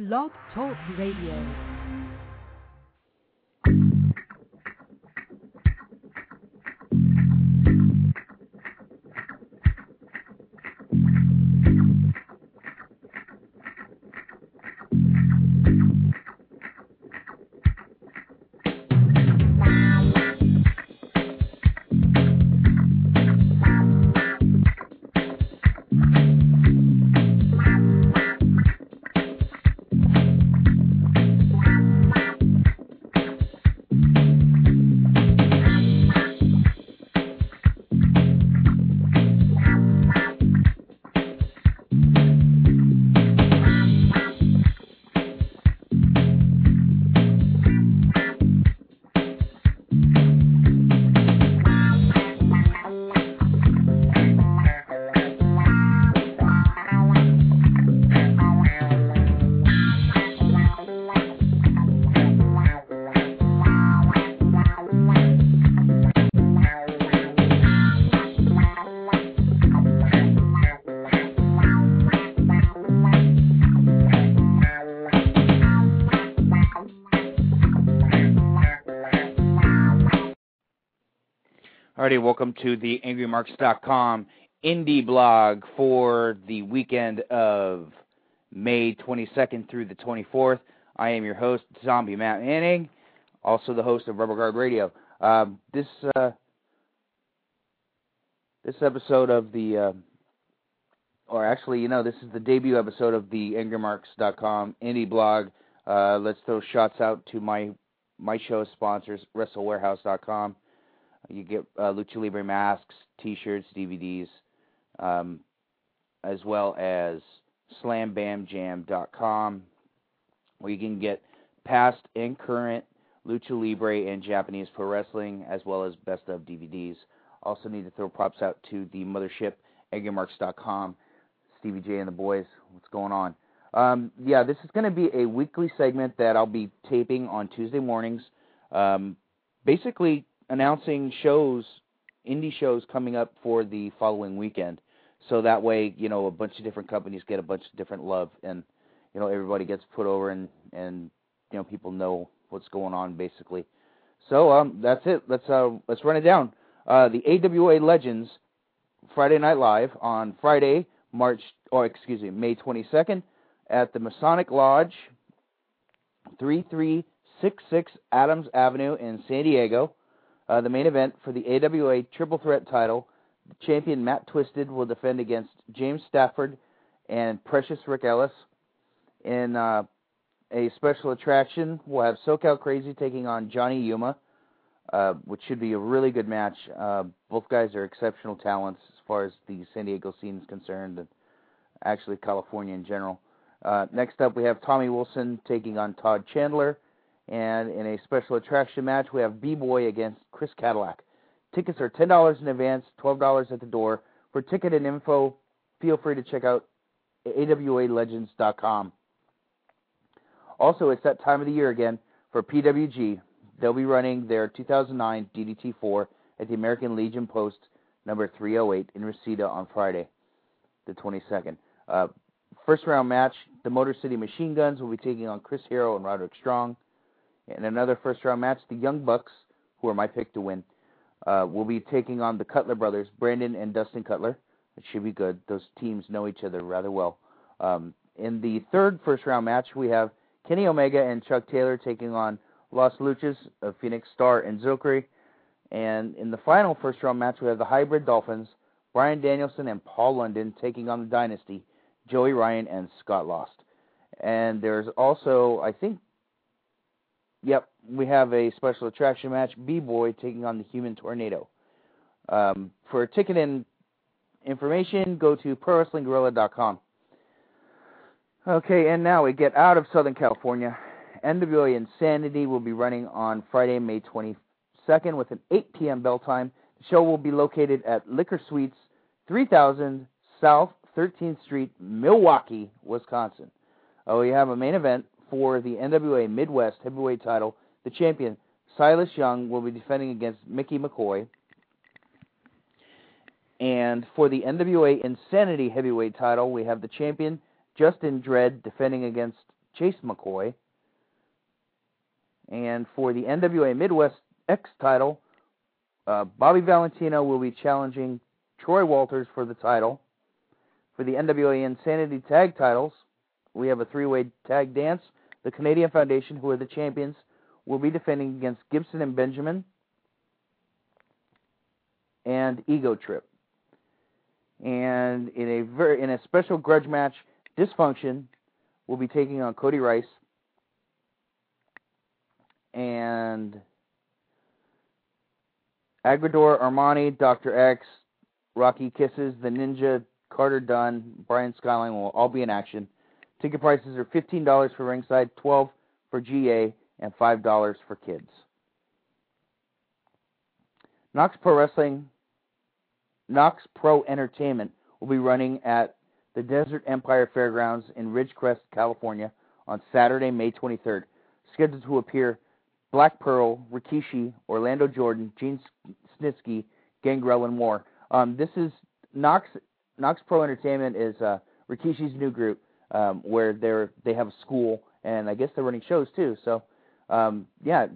Blog Talk Radio. Alrighty, welcome to the AngryMarks.com indie blog for the weekend of May 22nd through the 24th. I am your host, Zombie Matt Manning, also the host of Rubber Guard Radio. Um, this uh, this episode of the, uh, or actually, you know, this is the debut episode of the AngryMarks.com indie blog. Uh, let's throw shots out to my my show sponsors, WrestleWarehouse.com. You get uh, Lucha Libre masks, T-shirts, DVDs, um, as well as SlamBamJam.com, where you can get past and current Lucha Libre and Japanese pro wrestling, as well as best of DVDs. Also need to throw props out to the mothership, AngryMarks.com, Stevie J and the boys. What's going on? Um, yeah, this is going to be a weekly segment that I'll be taping on Tuesday mornings. Um, basically, announcing shows, indie shows coming up for the following weekend. So that way, you know, a bunch of different companies get a bunch of different love, and you know, everybody gets put over, and and you know, people know what's going on basically. So um, that's it. Let's uh, let's run it down. Uh, the AWA Legends Friday Night Live on Friday, March or excuse me, May 22nd at the Masonic Lodge, 3366 Adams Avenue in San Diego. Uh, the main event for the AWA Triple Threat title, champion Matt Twisted will defend against James Stafford and Precious Rick Ellis. In uh, a special attraction, we'll have SoCal Crazy taking on Johnny Yuma, uh, which should be a really good match. Uh, both guys are exceptional talents as far as the San Diego scene is concerned, and actually California in general. Uh, next up, we have Tommy Wilson taking on Todd Chandler. And in a special attraction match, we have B-Boy against Chris Cadillac. Tickets are $10 in advance, $12 at the door. For ticket and info, feel free to check out awalegends.com. Also, it's that time of the year again for PWG. They'll be running their 2009 DDT4 at the American Legion Post number 308 in Reseda on Friday, the 22nd. Uh, first round match, the Motor City Machine Guns will be taking on Chris Hero and Roderick Strong. In another first round match, the Young Bucks, who are my pick to win, uh, will be taking on the Cutler brothers, Brandon and Dustin Cutler. It should be good. Those teams know each other rather well. Um, in the third first round match, we have Kenny Omega and Chuck Taylor taking on Los Luchas of Phoenix Star and Zokre. And in the final first round match, we have the Hybrid Dolphins, Bryan Danielson and Paul London taking on the Dynasty, Joey Ryan and Scott Lost. And there's also, I think, Yep, we have a special attraction match. B Boy taking on the Human Tornado. Um, for ticket and information, go to ProWrestlingGuerrilla.com. Okay, and now we get out of Southern California. NWA Insanity will be running on Friday, May 22nd with an 8 p.m. bell time. The show will be located at Liquor Suites, 3000 South 13th Street, Milwaukee, Wisconsin. Uh, we have a main event for the NWA Midwest Heavyweight title, the champion Silas Young will be defending against Mickey McCoy. And for the NWA Insanity Heavyweight title, we have the champion Justin Dredd defending against Chase McCoy. And for the NWA Midwest X title, uh, Bobby Valentino will be challenging Troy Walters for the title. For the NWA Insanity Tag titles, we have a three-way tag dance. The Canadian Foundation, who are the champions, will be defending against Gibson and Benjamin and Ego Trip. And in a very in a special grudge match, Dysfunction will be taking on Cody Rice and Agador Armani, Dr. X, Rocky Kisses, The Ninja, Carter Dunn, Brian Skyline will all be in action. Ticket prices are $15 for ringside, 12 for GA, and $5 for kids. Knox Pro Wrestling, Knox Pro Entertainment will be running at the Desert Empire Fairgrounds in Ridgecrest, California on Saturday, May 23rd. Scheduled to appear Black Pearl, Rikishi, Orlando Jordan, Gene Snitsky, Gangrel, and more. Um, this is Knox Knox Pro Entertainment is uh, Rikishi's new group um, where they're they have a school and I guess they're running shows too. So um, yeah,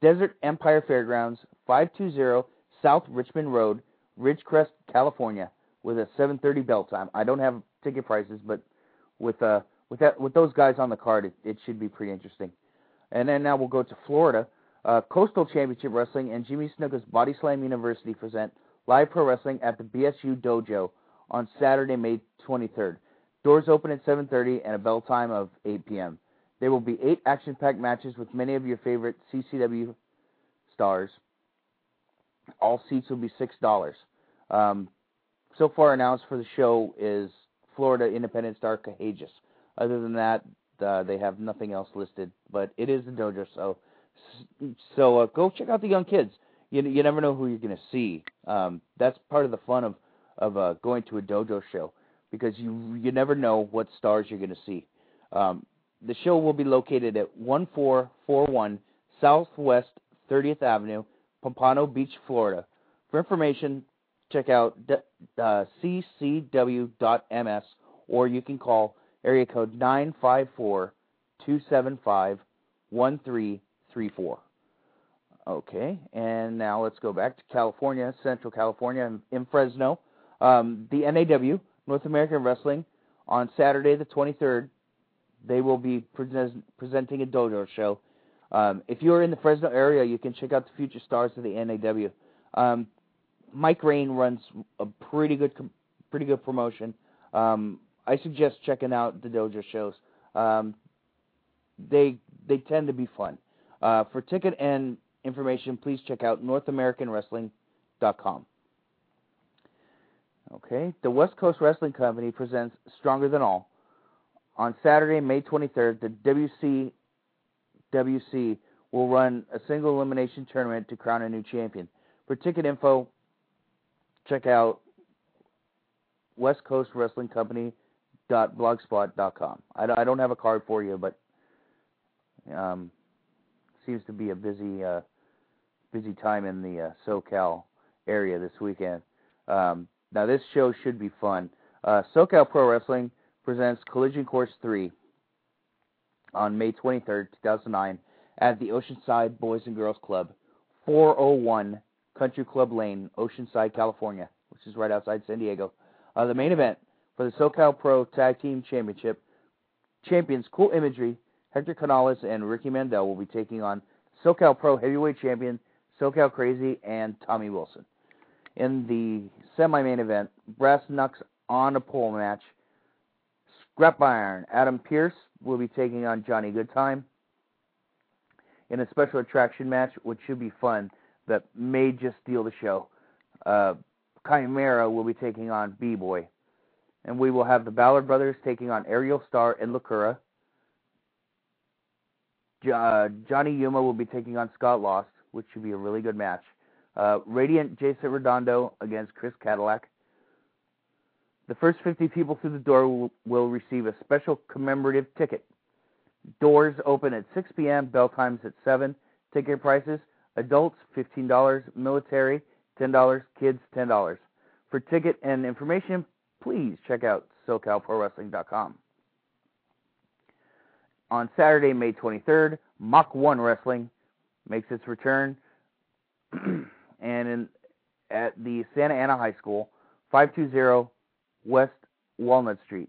Desert Empire Fairgrounds, 520 South Richmond Road, Ridgecrest, California, with a 7:30 bell time. I don't have ticket prices, but with uh with that with those guys on the card, it, it should be pretty interesting. And then now we'll go to Florida. Uh, Coastal Championship Wrestling and Jimmy Snuka's Body Slam University present live pro wrestling at the BSU Dojo on Saturday, May 23rd. Doors open at 7:30 and a bell time of 8 p.m. There will be eight action-packed matches with many of your favorite CCW stars. All seats will be six dollars. Um, so far announced for the show is Florida Independent Star Cahages. Other than that, uh, they have nothing else listed. But it is the dojo, so so uh, go check out the young kids. You you never know who you're going to see. Um, that's part of the fun of of uh, going to a dojo show because you you never know what stars you're going to see. Um, the show will be located at 1441 Southwest 30th Avenue, Pompano Beach, Florida. For information, check out uh, ccw.ms or you can call area code 954 275 1334. Okay, and now let's go back to California, Central California, in Fresno. Um, the NAW, North American Wrestling, on Saturday the 23rd, they will be present, presenting a dojo show. Um, if you're in the Fresno area, you can check out the future stars of the NAW. Um, Mike Rain runs a pretty good, pretty good promotion. Um, I suggest checking out the dojo shows. Um, they they tend to be fun. Uh, for ticket and information, please check out NorthAmericanWrestling.com. Okay, the West Coast Wrestling Company presents Stronger Than All. On Saturday, May 23rd, the WCWC will run a single elimination tournament to crown a new champion. For ticket info, check out West Coast Wrestling Company. I, I don't have a card for you, but um, seems to be a busy uh, busy time in the uh, SoCal area this weekend. Um, now this show should be fun. Uh, SoCal Pro Wrestling presents Collision Course 3 on May 23rd, 2009, at the Oceanside Boys and Girls Club, 401 Country Club Lane, Oceanside, California, which is right outside San Diego. Uh, the main event for the SoCal Pro Tag Team Championship, champions Cool Imagery, Hector Canales, and Ricky Mandel will be taking on SoCal Pro Heavyweight Champion SoCal Crazy and Tommy Wilson. In the semi-main event, Brass Knucks on a pole match, Scrap Iron, Adam Pearce will be taking on Johnny Goodtime. In a special attraction match, which should be fun, that may just steal the show. Uh, Chimera will be taking on B-Boy. And we will have the Ballard brothers taking on Ariel Star and Locura. Uh, Johnny Yuma will be taking on Scott Lost, which should be a really good match. Uh, Radiant Jason Redondo against Chris Cadillac. The first 50 people through the door will, will receive a special commemorative ticket. Doors open at 6 p.m., bell times at 7. Ticket prices adults $15, military $10, kids $10. For ticket and information, please check out SoCalProWrestling.com. on Saturday, May 23rd, Mach 1 Wrestling makes its return. and in, at the Santa Ana High School, 520 West Walnut Street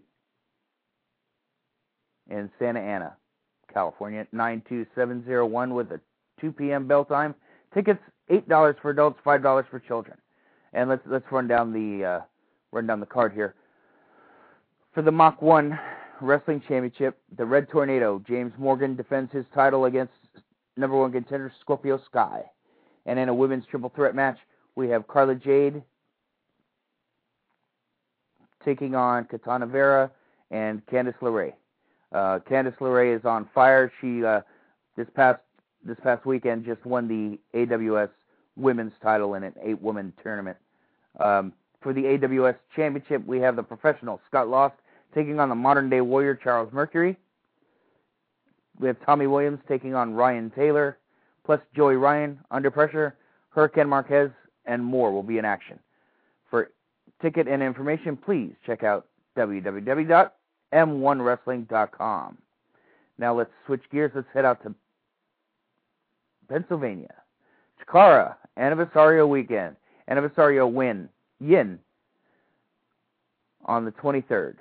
in Santa Ana, California, 92701 with a 2 p.m. bell time. Tickets $8 for adults, $5 for children. And let's let's run down the uh, run down the card here. For the Mach 1 Wrestling Championship, the Red Tornado, James Morgan defends his title against number one contender Scorpio Sky. And in a women's triple threat match, we have Carla Jade taking on Katana Vera and Candice LeRae. Uh, Candice LeRae is on fire. She uh, this past this past weekend just won the AWS women's title in an eight woman tournament. Um, for the AWS championship, we have the professional Scott Lost taking on the modern day warrior Charles Mercury. We have Tommy Williams taking on Ryan Taylor, plus Joey Ryan under pressure, Hurricane Marquez, and more will be in action. Ticket and information, please check out www.m1wrestling.com. Now let's switch gears. Let's head out to Pennsylvania. Chikara Anniversario Weekend. Anniversario win. Yin. On the 23rd.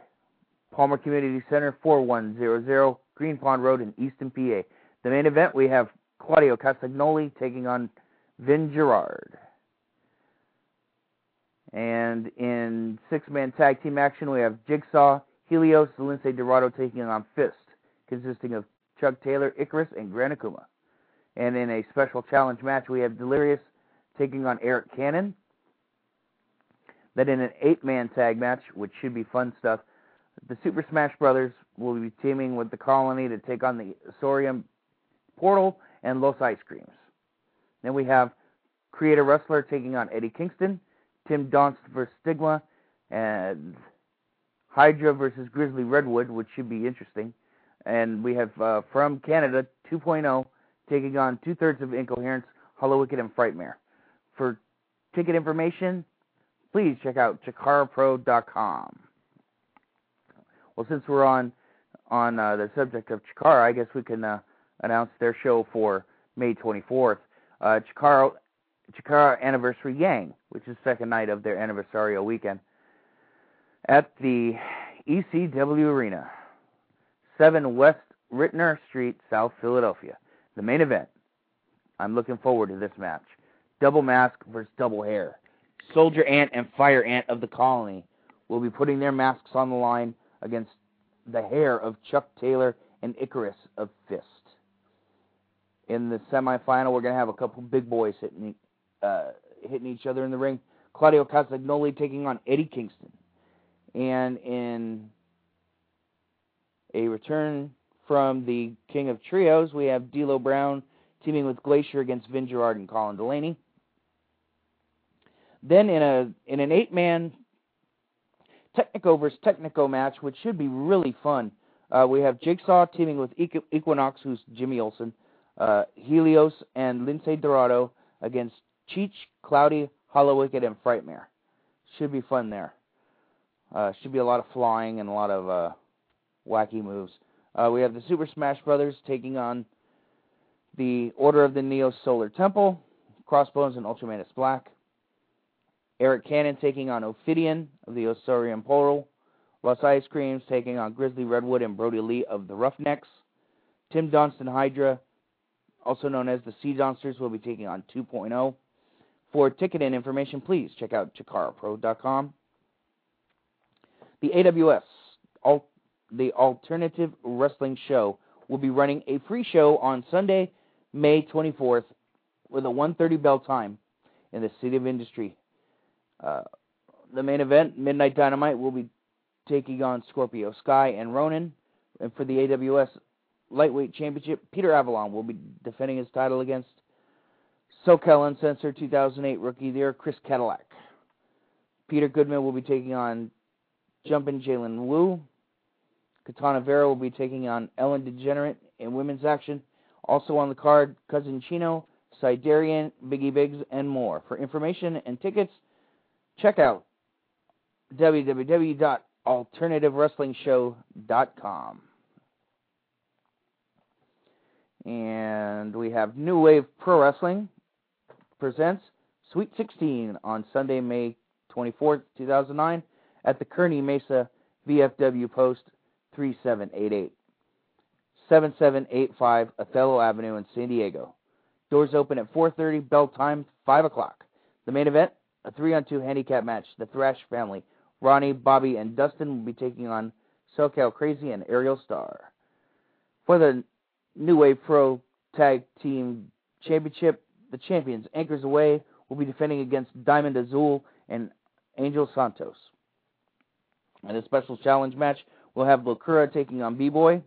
Palmer Community Center, 4100 Green Pond Road in Easton, PA. The main event, we have Claudio Castagnoli taking on Vin Gerard. And in six-man tag team action, we have Jigsaw, Helios, and Lince Dorado taking on Fist, consisting of Chuck Taylor, Icarus, and Gran Akuma. And in a special challenge match, we have Delirious taking on Eric Cannon. Then in an eight-man tag match, which should be fun stuff, the Super Smash Brothers will be teaming with the Colony to take on the Osirian Portal and Los Ice Creams. Then we have Create-A-Wrestler taking on Eddie Kingston, Tim Donst versus Stigma, and Hydra versus Grizzly Redwood, which should be interesting. And we have uh, from Canada 2.0 taking on two thirds of Incoherence, Hallowicked, and Frightmare. For ticket information, please check out ChikaraPro.com. Well, since we're on on uh, the subject of Chikara, I guess we can uh, announce their show for May 24th. Uh, Chikara, Chikara Anniversary Yang, which is the second night of their anniversarial weekend, at the ECW Arena, 7 West Ritner Street, South Philadelphia. The main event. I'm looking forward to this match. Double Mask versus Double Hair. Soldier Ant and Fire Ant of the Colony will be putting their masks on the line against the hair of Chuck Taylor and Icarus of Fist. In the semifinal, we're going to have a couple big boys hitting uh, hitting each other in the ring. Claudio Castagnoli taking on Eddie Kingston. And in a return from the King of Trios, we have D'Lo Brown teaming with Glacier against Vin Gerard and Colin Delaney. Then in a in an eight man Technico versus Technico match, which should be really fun. Uh, we have Jigsaw teaming with Equinox, who's Jimmy Olsen, uh, Helios, and Lince Dorado against Cheech, Cloudy, Hallowicked, and Frightmare. Should be fun there. Uh, should be a lot of flying and a lot of uh, wacky moves. Uh, we have the Super Smash Brothers taking on the Order of the Neo Solar Temple, Crossbones, and Ultramantis Black. Eric Cannon taking on Ophidian of the Osirian Portal. Los Ice Creams taking on Grizzly Redwood and Brodie Lee of the Roughnecks. Tim Donston Hydra, also known as the Sea Donsters, will be taking on 2.0. For ticket and information, please check out ChikaraPro.com. The AWS, the Alternative Wrestling Show, will be running a free show on Sunday, May 24th, with a 1:30 bell time in the City of Industry uh, the main event, Midnight Dynamite, will be taking on Scorpio Sky and Ronin. And for the AWS Lightweight Championship, Peter Avalon will be defending his title against SoCal Uncensored 2008 Rookie of the Year, Chris Cadillac. Peter Goodman will be taking on Jumpin' Jalen Wu. Katana Vera will be taking on Ellen Degenerate in women's action. Also on the card, Cousin Chino, Siderian, Biggie Biggs, and more. For information and tickets, check out www.alternativewrestlingshow.com. And we have New Wave Pro Wrestling presents Sweet 16 on Sunday, May 24th, 2009, at the Kearny Mesa VFW Post 3788, 7785 Othello Avenue in San Diego. Doors open at 4:30. Bell time 5 o'clock. The main event, a three-on-two handicap match. The Thrash family, Ronnie, Bobby, and Dustin, will be taking on SoCal Crazy and Ariel Star. For the New Wave Pro Tag Team Championship, the champions, Anchors Away, will be defending against Diamond Azul and Angel Santos. In a special challenge match, we'll have Locura taking on B-Boy,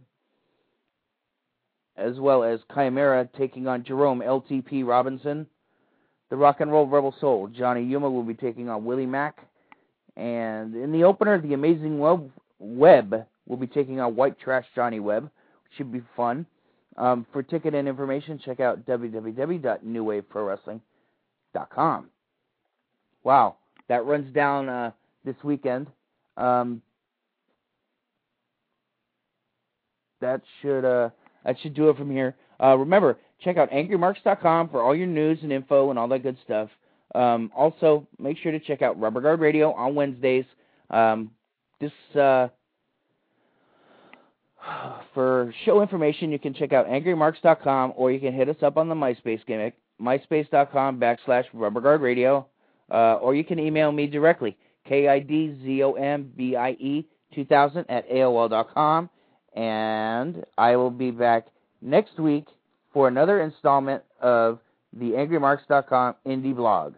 as well as Chimera taking on Jerome LTP Robinson. The Rock and Roll Rebel Soul, Johnny Yuma, will be taking on Willie Mack. And in the opener, the Amazing Web, will be taking on White Trash Johnny Webb. Should be fun. Um, for ticket and information, check out www.newwaveprowrestling.com. Wow, that runs down uh, this weekend. Um, that should uh, that should do it from here. Uh, remember, check out angrymarks.com for all your news and info and all that good stuff. Um, also, make sure to check out Rubber Guard Radio on Wednesdays. Um, this uh, for show information, you can check out angrymarks.com or you can hit us up on the MySpace gimmick, myspace.com backslash Rubber Guard Radio, uh, or you can email me directly, K-I-D-Z-O-M-B-I-E 2000 at AOL.com, and I will be back next week for another installment of the AngryMarks.com indie blog.